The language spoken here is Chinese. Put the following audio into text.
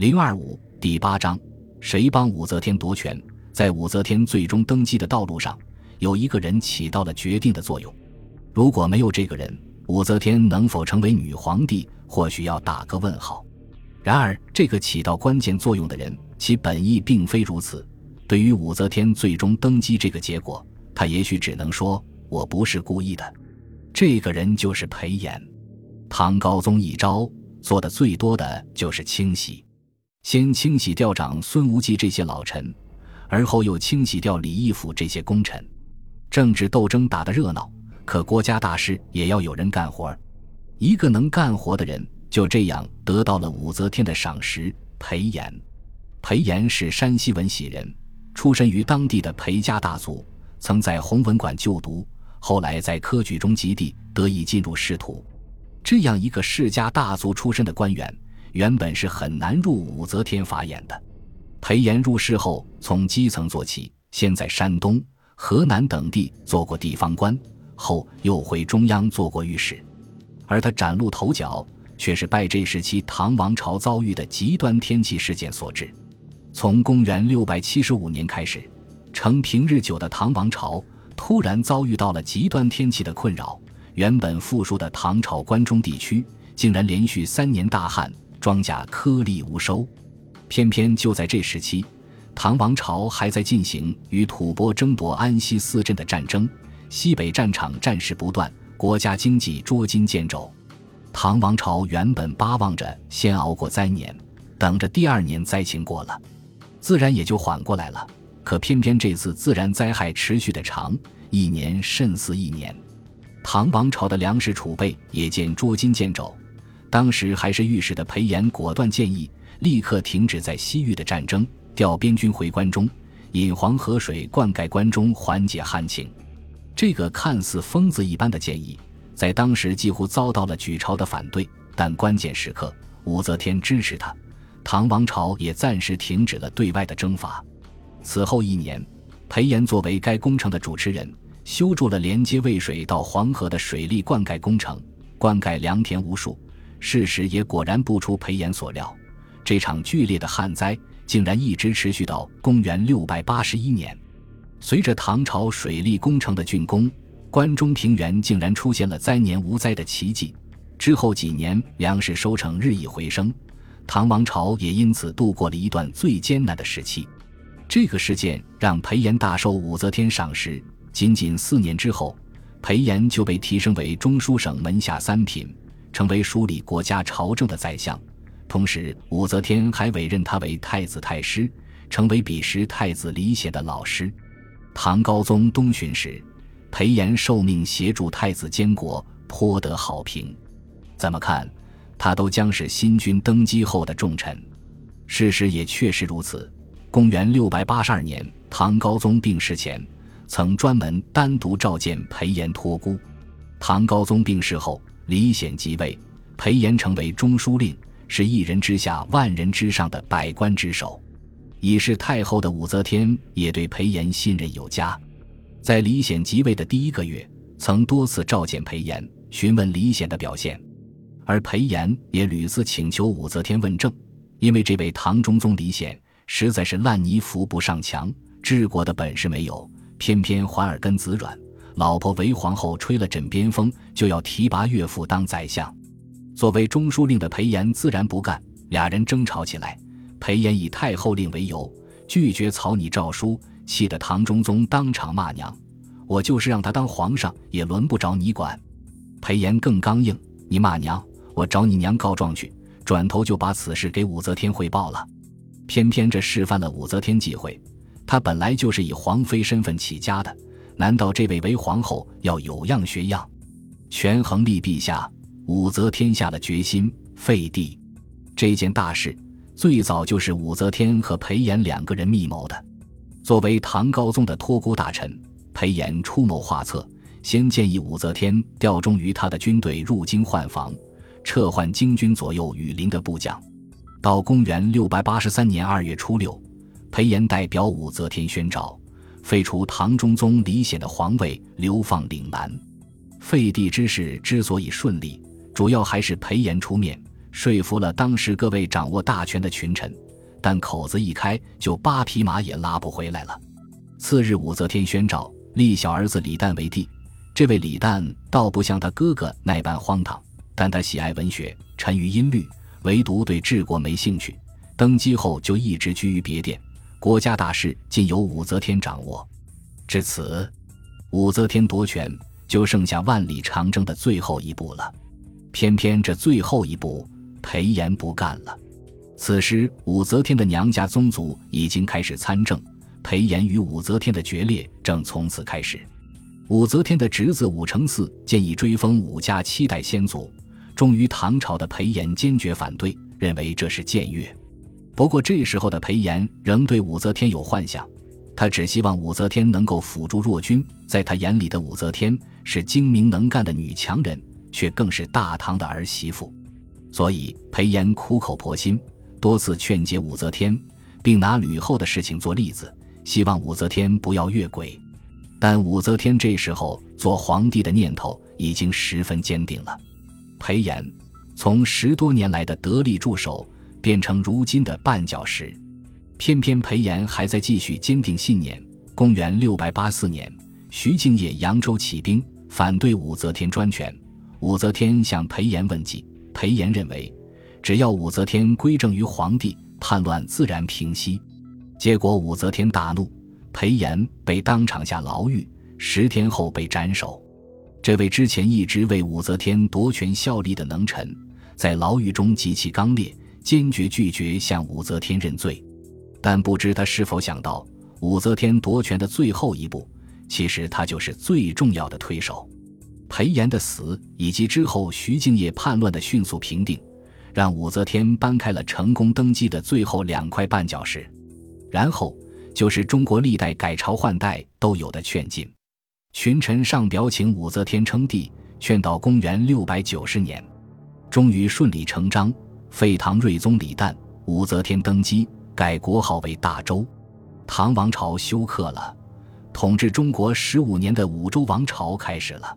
零二五第八章，谁帮武则天夺权？在武则天最终登基的道路上，有一个人起到了决定的作用。如果没有这个人，武则天能否成为女皇帝，或许要打个问号。然而，这个起到关键作用的人，其本意并非如此。对于武则天最终登基这个结果，他也许只能说：“我不是故意的。”这个人就是裴炎。唐高宗一朝做的最多的就是清洗。先清洗掉长孙无忌这些老臣，而后又清洗掉李义府这些功臣。政治斗争打得热闹，可国家大事也要有人干活儿。一个能干活的人就这样得到了武则天的赏识。裴炎，裴炎是山西闻喜人，出身于当地的裴家大族，曾在弘文馆就读，后来在科举中及第，得以进入仕途。这样一个世家大族出身的官员。原本是很难入武则天法眼的。裴炎入仕后，从基层做起，先在山东、河南等地做过地方官，后又回中央做过御史。而他崭露头角，却是拜这时期唐王朝遭遇的极端天气事件所致。从公元六百七十五年开始，承平日久的唐王朝突然遭遇到了极端天气的困扰，原本富庶的唐朝关中地区竟然连续三年大旱。庄稼颗粒无收，偏偏就在这时期，唐王朝还在进行与吐蕃争夺安西四镇的战争，西北战场战事不断，国家经济捉襟见肘。唐王朝原本巴望着先熬过灾年，等着第二年灾情过了，自然也就缓过来了。可偏偏这次自然灾害持续的长，一年甚似一年，唐王朝的粮食储备也见捉襟见肘。当时还是御史的裴炎果断建议，立刻停止在西域的战争，调边军回关中，引黄河水灌溉关中，缓解旱情。这个看似疯子一般的建议，在当时几乎遭到了举朝的反对。但关键时刻，武则天支持他，唐王朝也暂时停止了对外的征伐。此后一年，裴炎作为该工程的主持人，修筑了连接渭水到黄河的水利灌溉工程，灌溉良田无数。事实也果然不出裴炎所料，这场剧烈的旱灾竟然一直持续到公元六百八十一年。随着唐朝水利工程的竣工，关中平原竟然出现了灾年无灾的奇迹。之后几年，粮食收成日益回升，唐王朝也因此度过了一段最艰难的时期。这个事件让裴炎大受武则天赏识，仅仅四年之后，裴炎就被提升为中书省门下三品。成为梳理国家朝政的宰相，同时武则天还委任他为太子太师，成为彼时太子李显的老师。唐高宗东巡时，裴炎受命协助太子监国，颇得好评。怎么看，他都将是新君登基后的重臣。事实也确实如此。公元六百八十二年，唐高宗病逝前，曾专门单独召见裴炎托孤。唐高宗病逝后。李显即位，裴炎成为中书令，是一人之下、万人之上的百官之首。已是太后的武则天也对裴炎信任有加，在李显即位的第一个月，曾多次召见裴炎，询问李显的表现。而裴炎也屡次请求武则天问政，因为这位唐中宗李显实在是烂泥扶不上墙，治国的本事没有，偏偏怀耳根子软。老婆为皇后吹了枕边风，就要提拔岳父当宰相。作为中书令的裴炎自然不干，俩人争吵起来。裴炎以太后令为由，拒绝草拟诏书，气得唐中宗当场骂娘：“我就是让他当皇上，也轮不着你管。”裴炎更刚硬：“你骂娘，我找你娘告状去。”转头就把此事给武则天汇报了。偏偏这示范了武则天忌讳，她本来就是以皇妃身份起家的。难道这位为皇后要有样学样？权衡利弊下，武则天下了决心废帝。这件大事最早就是武则天和裴炎两个人密谋的。作为唐高宗的托孤大臣，裴炎出谋划策，先建议武则天调忠于他的军队入京换防，撤换京军左右羽林的部将。到公元六百八十三年二月初六，裴炎代表武则天宣诏。废除唐中宗李显的皇位，流放岭南。废帝之事之所以顺利，主要还是裴炎出面，说服了当时各位掌握大权的群臣，但口子一开，就八匹马也拉不回来了。次日，武则天宣诏立小儿子李旦为帝。这位李旦倒不像他哥哥那般荒唐，但他喜爱文学，沉于音律，唯独对治国没兴趣。登基后就一直居于别殿，国家大事尽由武则天掌握。至此，武则天夺权就剩下万里长征的最后一步了。偏偏这最后一步，裴炎不干了。此时，武则天的娘家宗族已经开始参政，裴炎与武则天的决裂正从此开始。武则天的侄子武承嗣建议追封武家七代先祖，忠于唐朝的裴炎坚决反对，认为这是僭越。不过这时候的裴炎仍对武则天有幻想，他只希望武则天能够辅助弱军。在他眼里的武则天是精明能干的女强人，却更是大唐的儿媳妇。所以裴炎苦口婆心，多次劝解武则天，并拿吕后的事情做例子，希望武则天不要越轨。但武则天这时候做皇帝的念头已经十分坚定了。裴炎从十多年来的得力助手变成如今的绊脚石，偏偏裴炎还在继续坚定信念。公元六百八四年，徐敬业扬州起兵反对武则天专权，武则天向裴炎问计，裴炎认为只要武则天归正于皇帝，叛乱自然平息。结果武则天大怒。裴炎被当场下牢狱，十天后被斩首。这位之前一直为武则天夺权效力的能臣，在牢狱中极其刚烈，坚决拒绝向武则天认罪。但不知他是否想到，武则天夺权的最后一步，其实他就是最重要的推手。裴炎的死以及之后徐敬业叛乱的迅速平定，让武则天搬开了成功登基的最后两块绊脚石，然后。就是中国历代改朝换代都有的劝进，群臣上表请武则天称帝，劝到公元六百九十年，终于顺理成章，废唐睿宗李旦，武则天登基，改国号为大周，唐王朝休克了，统治中国十五年的武周王朝开始了。